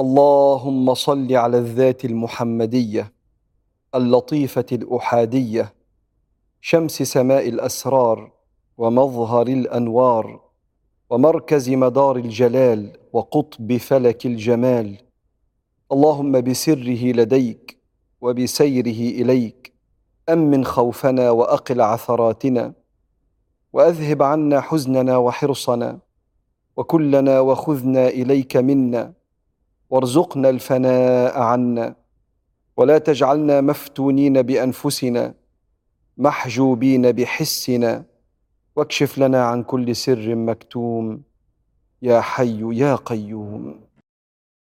اللهم صل على الذات المحمدية اللطيفة الأحادية شمس سماء الأسرار ومظهر الأنوار ومركز مدار الجلال وقطب فلك الجمال. اللهم بسره لديك وبسيره إليك أمن خوفنا وأقل عثراتنا وأذهب عنا حزننا وحرصنا وكلنا وخذنا إليك منا. وارزقنا الفناء عنا ولا تجعلنا مفتونين بأنفسنا محجوبين بحسنا واكشف لنا عن كل سر مكتوم. يا حي يا قيوم.